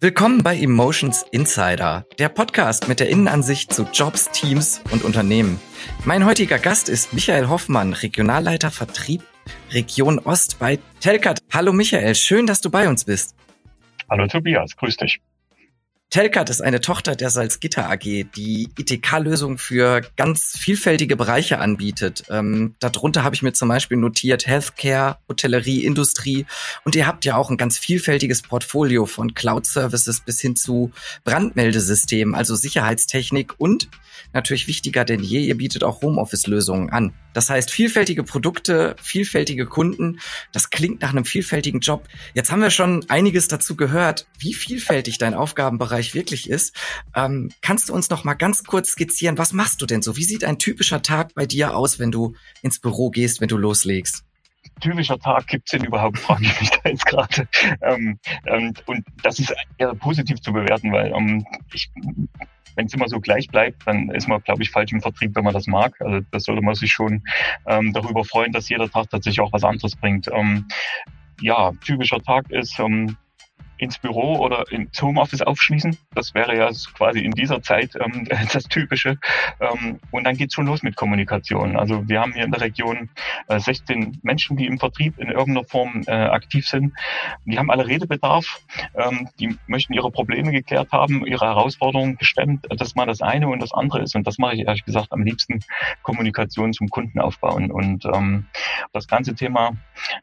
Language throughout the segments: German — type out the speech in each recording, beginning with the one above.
Willkommen bei Emotions Insider, der Podcast mit der Innenansicht zu Jobs, Teams und Unternehmen. Mein heutiger Gast ist Michael Hoffmann, Regionalleiter Vertrieb Region Ost bei Telkat. Hallo Michael, schön, dass du bei uns bist. Hallo Tobias, grüß dich. Telkat ist eine Tochter der Salzgitter AG, die ITK-Lösungen für ganz vielfältige Bereiche anbietet. Ähm, darunter habe ich mir zum Beispiel notiert Healthcare, Hotellerie, Industrie und ihr habt ja auch ein ganz vielfältiges Portfolio von Cloud-Services bis hin zu Brandmeldesystemen, also Sicherheitstechnik und natürlich wichtiger denn je, ihr bietet auch Homeoffice-Lösungen an. Das heißt, vielfältige Produkte, vielfältige Kunden, das klingt nach einem vielfältigen Job. Jetzt haben wir schon einiges dazu gehört, wie vielfältig dein Aufgabenbereich wirklich ist. Ähm, kannst du uns noch mal ganz kurz skizzieren, was machst du denn so? Wie sieht ein typischer Tag bei dir aus, wenn du ins Büro gehst, wenn du loslegst? Typischer Tag gibt es denn überhaupt, frage ich mich da jetzt gerade. Ähm, ähm, und das ist eher positiv zu bewerten, weil ähm, ich wenn es immer so gleich bleibt, dann ist man, glaube ich, falsch im Vertrieb, wenn man das mag. Also das sollte man sich schon ähm, darüber freuen, dass jeder Tag tatsächlich auch was anderes bringt. Ähm, ja, typischer Tag ist, ähm, ins Büro oder ins Homeoffice aufschließen. Das wäre ja quasi in dieser Zeit ähm, das Typische. Ähm, und dann geht's schon los mit Kommunikation. Also wir haben hier in der Region äh, 16 Menschen, die im Vertrieb in irgendeiner Form äh, aktiv sind. Die haben alle Redebedarf. Ähm, die möchten ihre Probleme geklärt haben, ihre Herausforderungen gestemmt. Das ist mal das eine und das andere ist, und das mache ich ehrlich gesagt am liebsten, Kommunikation zum Kunden aufbauen. Und ähm, das ganze Thema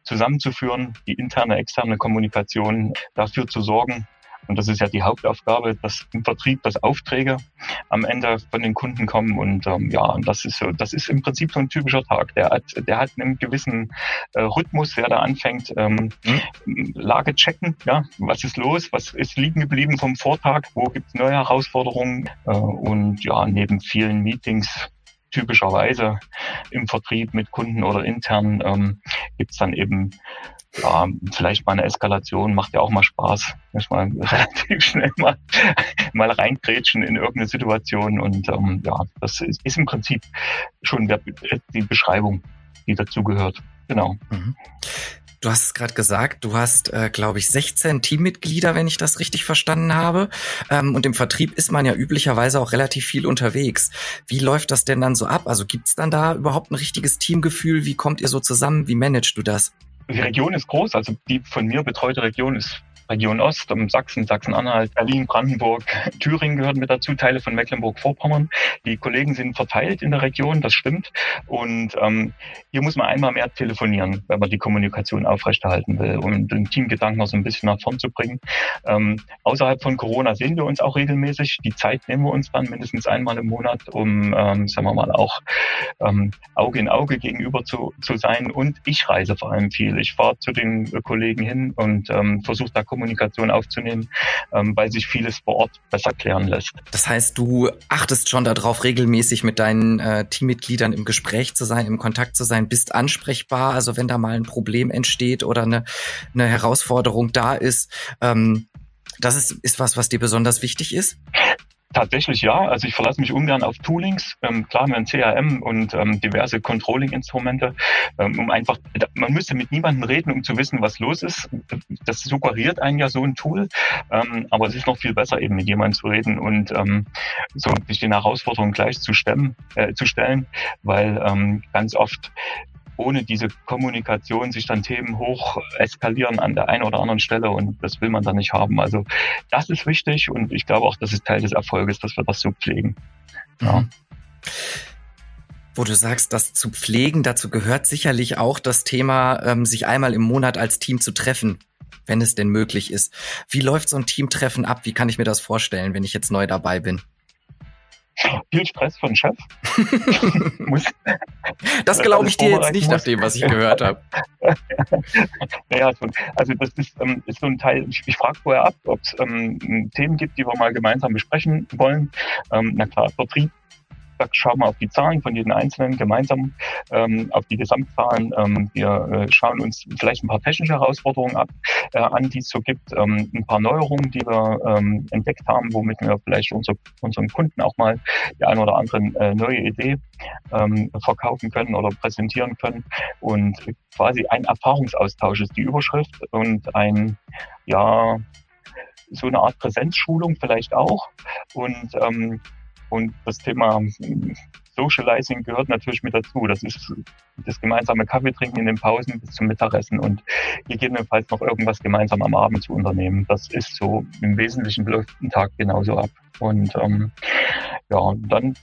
zusammenzuführen, die interne, externe Kommunikation, dafür dafür zu sorgen, und das ist ja die Hauptaufgabe, dass im Vertrieb, dass Aufträge am Ende von den Kunden kommen. Und ähm, ja, und das ist so, das ist im Prinzip so ein typischer Tag. Der hat, der hat einen gewissen äh, Rhythmus, wer da anfängt, ähm, mhm. Lage checken, ja, was ist los, was ist liegen geblieben vom Vortag, wo gibt es neue Herausforderungen äh, und ja, neben vielen Meetings typischerweise im Vertrieb mit Kunden oder intern ähm, gibt es dann eben ja, vielleicht mal eine Eskalation macht ja auch mal Spaß. Muss mal relativ schnell mal, mal reingrätschen in irgendeine Situation. Und ähm, ja, das ist, ist im Prinzip schon der, die Beschreibung, die dazugehört. Genau. Mhm. Du hast es gerade gesagt, du hast, äh, glaube ich, 16 Teammitglieder, wenn ich das richtig verstanden habe. Ähm, und im Vertrieb ist man ja üblicherweise auch relativ viel unterwegs. Wie läuft das denn dann so ab? Also gibt's dann da überhaupt ein richtiges Teamgefühl? Wie kommt ihr so zusammen? Wie managst du das? Die Region ist groß, also die von mir betreute Region ist Region Ost, um Sachsen, Sachsen-Anhalt, Berlin, Brandenburg, Thüringen gehören mit dazu, Teile von Mecklenburg-Vorpommern. Die Kollegen sind verteilt in der Region, das stimmt. Und ähm, hier muss man einmal mehr telefonieren, wenn man die Kommunikation aufrechterhalten will, um den Teamgedanken noch so ein bisschen nach vorn zu bringen. Ähm, außerhalb von Corona sehen wir uns auch regelmäßig. Die Zeit nehmen wir uns dann mindestens einmal im Monat, um, ähm, sagen wir mal, auch ähm, Auge in Auge gegenüber zu, zu sein. Und ich reise vor allem viel. Ich fahre zu den Kollegen hin und ähm, versuche da Kommunikation aufzunehmen, ähm, weil sich vieles vor Ort besser klären lässt. Das heißt, du achtest schon darauf, regelmäßig mit deinen äh, Teammitgliedern im Gespräch zu sein, im Kontakt zu sein, bist ansprechbar. Also wenn da mal ein Problem entsteht oder eine, eine Herausforderung da ist, ähm, das ist, ist was, was dir besonders wichtig ist? Tatsächlich ja. Also ich verlasse mich ungern auf Toolings. Ähm, klar, wir haben CRM und ähm, diverse Controlling-Instrumente, ähm, um einfach, man müsste mit niemandem reden, um zu wissen, was los ist. Das suggeriert einen ja so ein Tool. Ähm, aber es ist noch viel besser, eben mit jemandem zu reden und ähm, so sich den Herausforderungen gleich zu stemmen, äh, zu stellen, weil ähm, ganz oft ohne diese Kommunikation sich dann Themen hoch eskalieren an der einen oder anderen Stelle und das will man dann nicht haben. Also das ist wichtig und ich glaube auch, das ist Teil des Erfolges, dass wir das so pflegen. Ja. Mhm. Wo du sagst, das zu pflegen, dazu gehört sicherlich auch das Thema, ähm, sich einmal im Monat als Team zu treffen, wenn es denn möglich ist. Wie läuft so ein Teamtreffen ab? Wie kann ich mir das vorstellen, wenn ich jetzt neu dabei bin? Viel Stress von Chef. das glaube ich dir jetzt nicht, nach dem, was ich gehört habe. naja, also das ist, ähm, ist so ein Teil, ich, ich frage vorher ab, ob es ähm, Themen gibt, die wir mal gemeinsam besprechen wollen. Ähm, na klar, Vertrieb da schauen wir auf die Zahlen von jedem Einzelnen gemeinsam, ähm, auf die Gesamtzahlen. Ähm, wir äh, schauen uns vielleicht ein paar technische Herausforderungen ab, äh, an, die es so gibt, ähm, ein paar Neuerungen, die wir ähm, entdeckt haben, womit wir vielleicht unser, unseren Kunden auch mal die eine oder andere äh, neue Idee ähm, verkaufen können oder präsentieren können. Und quasi ein Erfahrungsaustausch ist die Überschrift und ein, ja, so eine Art Präsenzschulung vielleicht auch. Und, ähm, und das Thema Socializing gehört natürlich mit dazu. Das ist das gemeinsame Kaffee trinken in den Pausen bis zum Mittagessen und gegebenenfalls noch irgendwas gemeinsam am Abend zu unternehmen. Das ist so im Wesentlichen läuft ein Tag genauso ab. Und ähm, ja, dann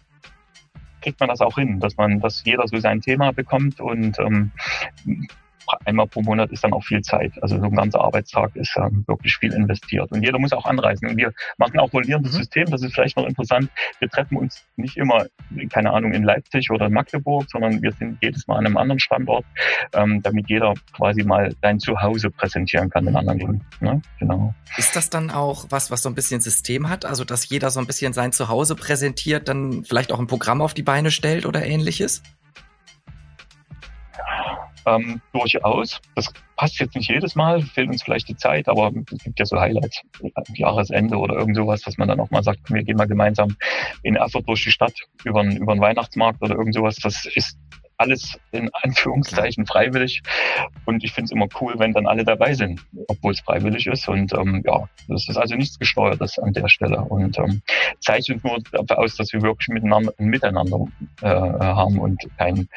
kriegt man das auch hin, dass man, dass jeder so sein Thema bekommt und ähm, einmal pro Monat ist dann auch viel Zeit. Also so ein ganzer Arbeitstag ist ja wirklich viel investiert. Und jeder muss auch anreisen. Und wir machen auch rollierendes mhm. System. Das ist vielleicht noch interessant. Wir treffen uns nicht immer, keine Ahnung, in Leipzig oder in Magdeburg, sondern wir sind jedes Mal an einem anderen Standort, ähm, damit jeder quasi mal sein Zuhause präsentieren kann in anderen Dingen. Ne? Genau. Ist das dann auch was, was so ein bisschen System hat? Also, dass jeder so ein bisschen sein Zuhause präsentiert, dann vielleicht auch ein Programm auf die Beine stellt oder ähnliches? Ähm, durchaus. Das passt jetzt nicht jedes Mal, fehlt uns vielleicht die Zeit, aber es gibt ja so Highlights am Jahresende oder irgend sowas, dass man dann auch mal sagt, wir gehen mal gemeinsam in Erfurt durch die Stadt über einen, über Weihnachtsmarkt oder irgend sowas. Das ist alles in Anführungszeichen freiwillig. Und ich finde es immer cool, wenn dann alle dabei sind, obwohl es freiwillig ist. Und ähm, ja, das ist also nichts Gesteuertes an der Stelle. Und ähm, zeichnet nur dafür aus, dass wir wirklich miteinander, miteinander äh, haben und kein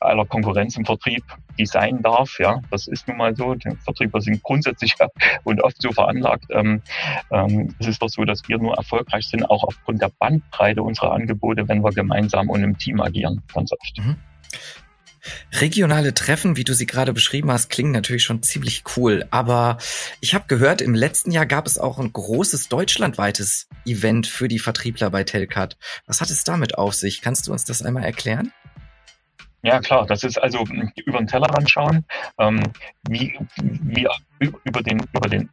aller Konkurrenz im Vertrieb, die sein darf. Ja, das ist nun mal so. Die Vertrieber sind grundsätzlich und oft so veranlagt. Ähm, ähm, es ist doch so, dass wir nur erfolgreich sind, auch aufgrund der Bandbreite unserer Angebote, wenn wir gemeinsam und im Team agieren, ganz oft. Mhm. Regionale Treffen, wie du sie gerade beschrieben hast, klingen natürlich schon ziemlich cool. Aber ich habe gehört, im letzten Jahr gab es auch ein großes deutschlandweites Event für die Vertriebler bei Telcat. Was hat es damit auf sich? Kannst du uns das einmal erklären? Ja, klar, das ist also über den Tellerrand schauen, ähm, wie, wie über den, über den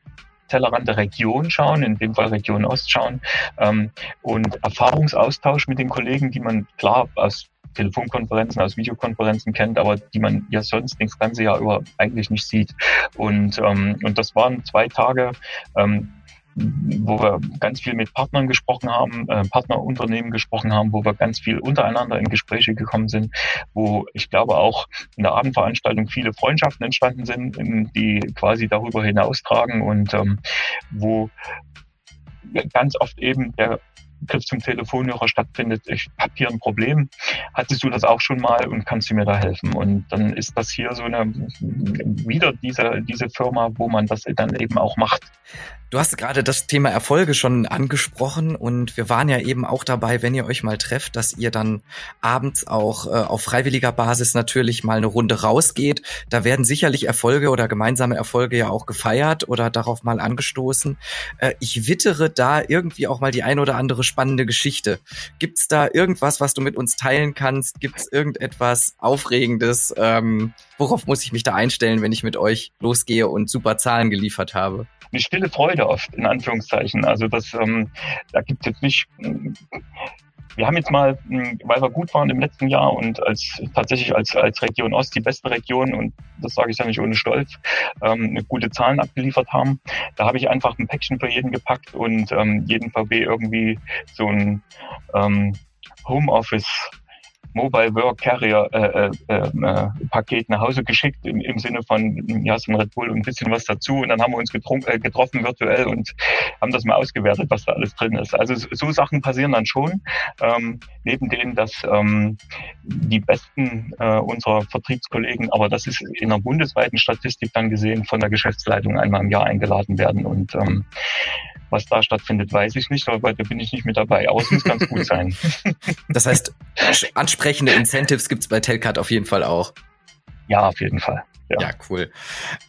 Tellerrand der Region schauen, in dem Fall Region Ost schauen ähm, und Erfahrungsaustausch mit den Kollegen, die man klar aus Telefonkonferenzen, aus Videokonferenzen kennt, aber die man ja sonst das ganze Jahr über eigentlich nicht sieht. Und, ähm, und das waren zwei Tage, ähm, wo wir ganz viel mit Partnern gesprochen haben, äh, Partnerunternehmen gesprochen haben, wo wir ganz viel untereinander in Gespräche gekommen sind, wo ich glaube auch in der Abendveranstaltung viele Freundschaften entstanden sind, die quasi darüber hinaustragen und ähm, wo ganz oft eben der Griff zum Telefonhörer stattfindet, ich habe hier ein Problem, hattest du das auch schon mal und kannst du mir da helfen? Und dann ist das hier so eine, wieder diese, diese Firma, wo man das dann eben auch macht. Du hast gerade das Thema Erfolge schon angesprochen und wir waren ja eben auch dabei, wenn ihr euch mal trefft, dass ihr dann abends auch äh, auf freiwilliger Basis natürlich mal eine Runde rausgeht. Da werden sicherlich Erfolge oder gemeinsame Erfolge ja auch gefeiert oder darauf mal angestoßen. Äh, ich wittere da irgendwie auch mal die ein oder andere spannende Geschichte. Gibt's da irgendwas, was du mit uns teilen kannst? Gibt's irgendetwas Aufregendes? Ähm, worauf muss ich mich da einstellen, wenn ich mit euch losgehe und super Zahlen geliefert habe? eine stille Freude oft, in Anführungszeichen. Also das, ähm, da gibt es jetzt nicht. Wir haben jetzt mal, hm, weil wir gut waren im letzten Jahr und als tatsächlich als, als Region Ost die beste Region, und das sage ich ja nicht ohne Stolz, ähm, gute Zahlen abgeliefert haben. Da habe ich einfach ein Päckchen für jeden gepackt und ähm, jeden VW irgendwie so ein ähm, Homeoffice Mobile Work Carrier äh, äh, äh, Paket nach Hause geschickt im, im Sinne von ja so ein Red Bull und ein bisschen was dazu und dann haben wir uns äh, getroffen virtuell und haben das mal ausgewertet, was da alles drin ist. Also so Sachen passieren dann schon. Ähm, neben denen, dass ähm, die besten äh, unserer Vertriebskollegen, aber das ist in einer bundesweiten Statistik dann gesehen von der Geschäftsleitung einmal im Jahr eingeladen werden und ähm, was da stattfindet, weiß ich nicht, aber da bin ich nicht mit dabei. Es muss ganz gut sein. Das heißt, ansprechende Incentives gibt's bei Telcat auf jeden Fall auch. Ja, auf jeden Fall. Ja. ja, cool.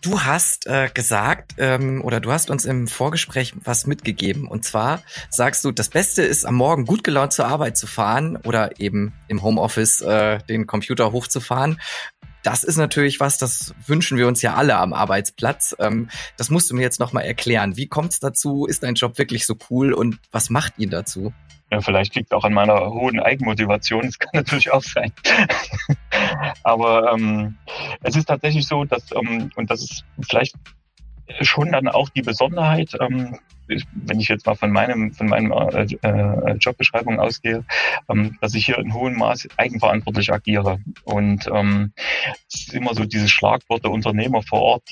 Du hast äh, gesagt ähm, oder du hast uns im Vorgespräch was mitgegeben. Und zwar sagst du, das Beste ist am Morgen gut gelaunt zur Arbeit zu fahren oder eben im Homeoffice äh, den Computer hochzufahren das ist natürlich was, das wünschen wir uns ja alle am Arbeitsplatz. Ähm, das musst du mir jetzt nochmal erklären. Wie kommt es dazu? Ist dein Job wirklich so cool und was macht ihn dazu? Ja, vielleicht liegt auch an meiner hohen Eigenmotivation. Das kann natürlich auch sein. Aber ähm, es ist tatsächlich so, dass, ähm, und das ist vielleicht schon dann auch die Besonderheit, ähm, wenn ich jetzt mal von meinem von meinem äh, äh, Jobbeschreibung ausgehe, ähm, dass ich hier in hohem Maß eigenverantwortlich agiere und ähm, es ist immer so dieses Schlagwort der Unternehmer vor Ort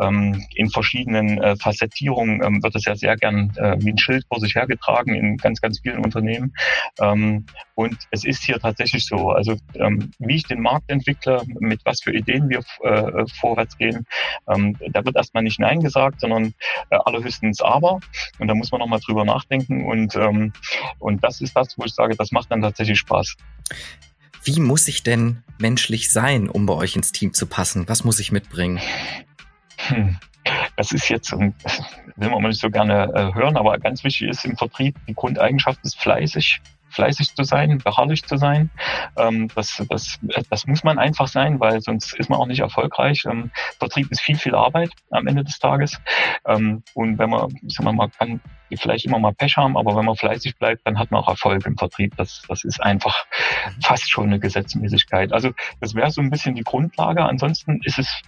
ähm, in verschiedenen äh, Facettierungen ähm, wird das ja sehr gern äh, wie ein Schild vor sich hergetragen in ganz, ganz vielen Unternehmen. Ähm, und es ist hier tatsächlich so, also ähm, wie ich den Markt entwickle, mit was für Ideen wir äh, vorwärts gehen, ähm, da wird erstmal nicht Nein gesagt, sondern äh, allerhöchstens Aber. Und da muss man nochmal drüber nachdenken. Und, ähm, und das ist das, wo ich sage, das macht dann tatsächlich Spaß. Wie muss ich denn menschlich sein, um bei euch ins Team zu passen? Was muss ich mitbringen? Hm. Das ist jetzt, will man nicht so gerne äh, hören, aber ganz wichtig ist im Vertrieb, die Grundeigenschaft ist fleißig, fleißig zu sein, beharrlich zu sein. Ähm, das, das, das muss man einfach sein, weil sonst ist man auch nicht erfolgreich. Ähm, Vertrieb ist viel, viel Arbeit am Ende des Tages. Ähm, und wenn man, sagen wir mal, kann die vielleicht immer mal Pech haben, aber wenn man fleißig bleibt, dann hat man auch Erfolg im Vertrieb. Das, das ist einfach fast schon eine Gesetzmäßigkeit. Also das wäre so ein bisschen die Grundlage. Ansonsten ist es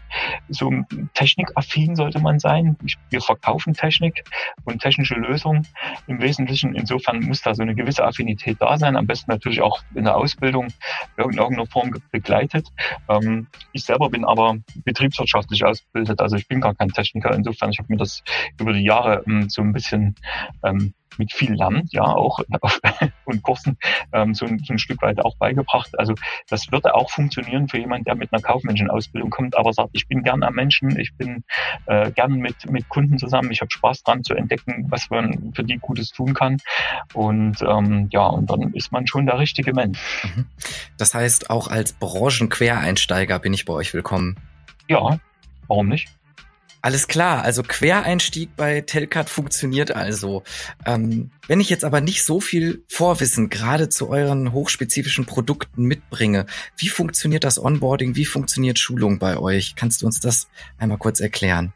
so technikaffin sollte man sein. Wir verkaufen Technik und technische Lösungen im Wesentlichen. Insofern muss da so eine gewisse Affinität da sein. Am besten natürlich auch in der Ausbildung in irgendeiner Form begleitet. Ähm, ich selber bin aber betriebswirtschaftlich ausgebildet. Also ich bin gar kein Techniker. Insofern, ich habe mir das über die Jahre ähm, so ein bisschen ähm, mit viel Lernen, ja, auch und Kursen ähm, so, ein, so ein Stück weit auch beigebracht. Also das würde auch funktionieren für jemanden, der mit einer kaufmännischen Ausbildung kommt, aber sagt, ich bin gern am Menschen, ich bin äh, gern mit, mit Kunden zusammen, ich habe Spaß dran zu entdecken, was man für die Gutes tun kann. Und ähm, ja, und dann ist man schon der richtige Mensch. Mhm. Das heißt, auch als Branchenquereinsteiger bin ich bei euch willkommen. Ja, warum nicht? Alles klar, also Quereinstieg bei Telcat funktioniert also. Ähm, wenn ich jetzt aber nicht so viel Vorwissen gerade zu euren hochspezifischen Produkten mitbringe, wie funktioniert das Onboarding, wie funktioniert Schulung bei euch? Kannst du uns das einmal kurz erklären?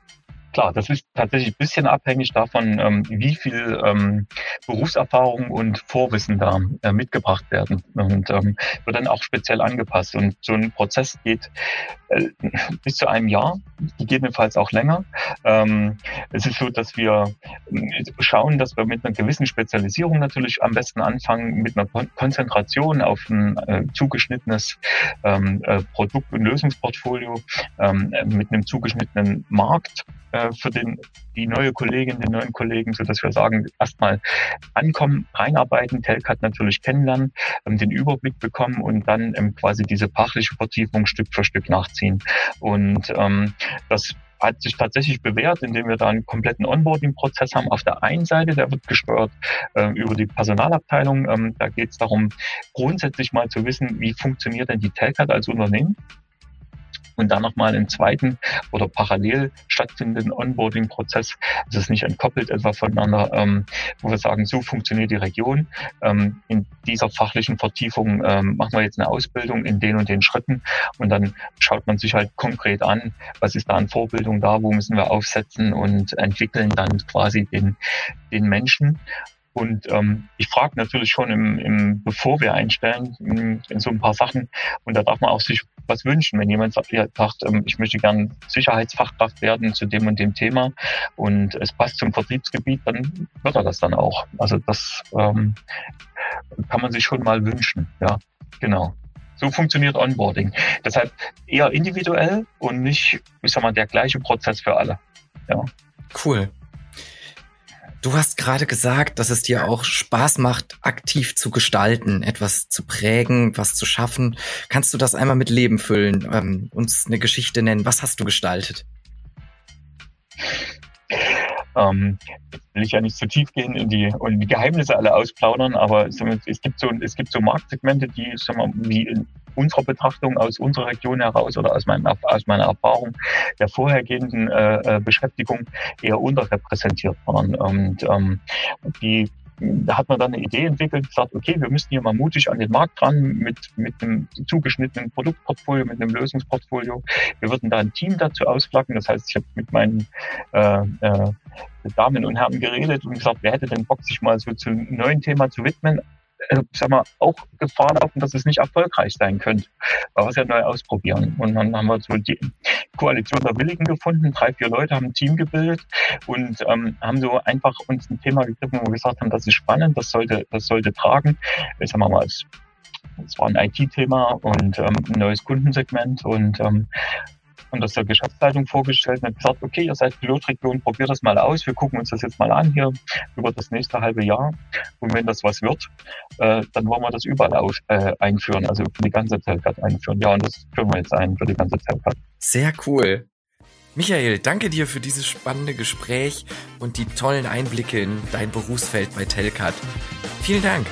Klar, das ist tatsächlich ein bisschen abhängig davon, ähm, wie viel ähm, Berufserfahrung und Vorwissen da äh, mitgebracht werden und ähm, wird dann auch speziell angepasst. Und so ein Prozess geht äh, bis zu einem Jahr, gegebenenfalls auch länger. Es ist so, dass wir äh, schauen, dass wir mit einer gewissen Spezialisierung natürlich am besten anfangen, mit einer Konzentration auf ein zugeschnittenes Produkt- und Lösungsportfolio, mit einem zugeschnittenen Markt äh, für den, die neue Kollegin, den neuen Kollegen, so dass wir sagen, erstmal ankommen, reinarbeiten, Telcat natürlich kennenlernen, ähm, den Überblick bekommen und dann ähm, quasi diese fachliche Vertiefung Stück für Stück nachziehen. Und ähm, das hat sich tatsächlich bewährt, indem wir da einen kompletten Onboarding-Prozess haben. Auf der einen Seite, der wird gesteuert äh, über die Personalabteilung. Ähm, da geht es darum, grundsätzlich mal zu wissen, wie funktioniert denn die Telcat als Unternehmen und dann nochmal einen zweiten oder parallel stattfindenden Onboarding-Prozess. Das ist nicht entkoppelt etwa voneinander, ähm, wo wir sagen, so funktioniert die Region. Ähm, in dieser fachlichen Vertiefung ähm, machen wir jetzt eine Ausbildung in den und den Schritten und dann schaut man sich halt konkret an, was ist da an Vorbildung da, wo müssen wir aufsetzen und entwickeln dann quasi den, den Menschen. Und ähm, ich frage natürlich schon, im, im, bevor wir einstellen, in, in, so ein paar Sachen. Und da darf man auch sich was wünschen. Wenn jemand sagt, ähm, ich möchte gern Sicherheitsfachkraft werden zu dem und dem Thema und es passt zum Vertriebsgebiet, dann wird er das dann auch. Also das ähm, kann man sich schon mal wünschen. Ja, genau. So funktioniert Onboarding. Deshalb eher individuell und nicht, ich sag mal, der gleiche Prozess für alle. Ja. Cool. Du hast gerade gesagt, dass es dir auch Spaß macht, aktiv zu gestalten, etwas zu prägen, was zu schaffen. Kannst du das einmal mit Leben füllen, ähm, uns eine Geschichte nennen? Was hast du gestaltet? Ähm, will ich ja nicht zu tief gehen in die, und die Geheimnisse alle ausplaudern, aber es, es, gibt so, es gibt so Marktsegmente, die, sagen wir, wie in unserer Betrachtung aus unserer Region heraus oder aus, meinem, aus meiner Erfahrung der vorhergehenden äh, äh Beschäftigung eher unterrepräsentiert waren. Und ähm, die da hat man dann eine Idee entwickelt, gesagt, okay, wir müssen hier mal mutig an den Markt ran mit, mit einem zugeschnittenen Produktportfolio, mit einem Lösungsportfolio. Wir würden da ein Team dazu ausflacken. Das heißt, ich habe mit meinen äh, äh, Damen und Herren geredet und gesagt, wer hätte denn Bock, sich mal so zu einem neuen Thema zu widmen? Äh, sag mal, auch Gefahr laufen, dass es nicht erfolgreich sein könnte. Aber was ja neu ausprobieren. Und dann haben wir so die Koalition der Willigen gefunden. Drei, vier Leute haben ein Team gebildet und ähm, haben so einfach uns ein Thema gegriffen, wo wir gesagt haben, das ist spannend, das sollte, das sollte tragen. Ich sag mal, es, es war ein IT-Thema und ähm, ein neues Kundensegment und ähm, und das der Geschäftsleitung vorgestellt und hat gesagt, okay, ihr seid Pilotregion, probiert das mal aus, wir gucken uns das jetzt mal an hier über das nächste halbe Jahr und wenn das was wird, äh, dann wollen wir das überall aus, äh, einführen, also für die ganze Telcat einführen. Ja, und das führen wir jetzt ein für die ganze Telcat. Sehr cool. Michael, danke dir für dieses spannende Gespräch und die tollen Einblicke in dein Berufsfeld bei Telcat. Vielen Dank.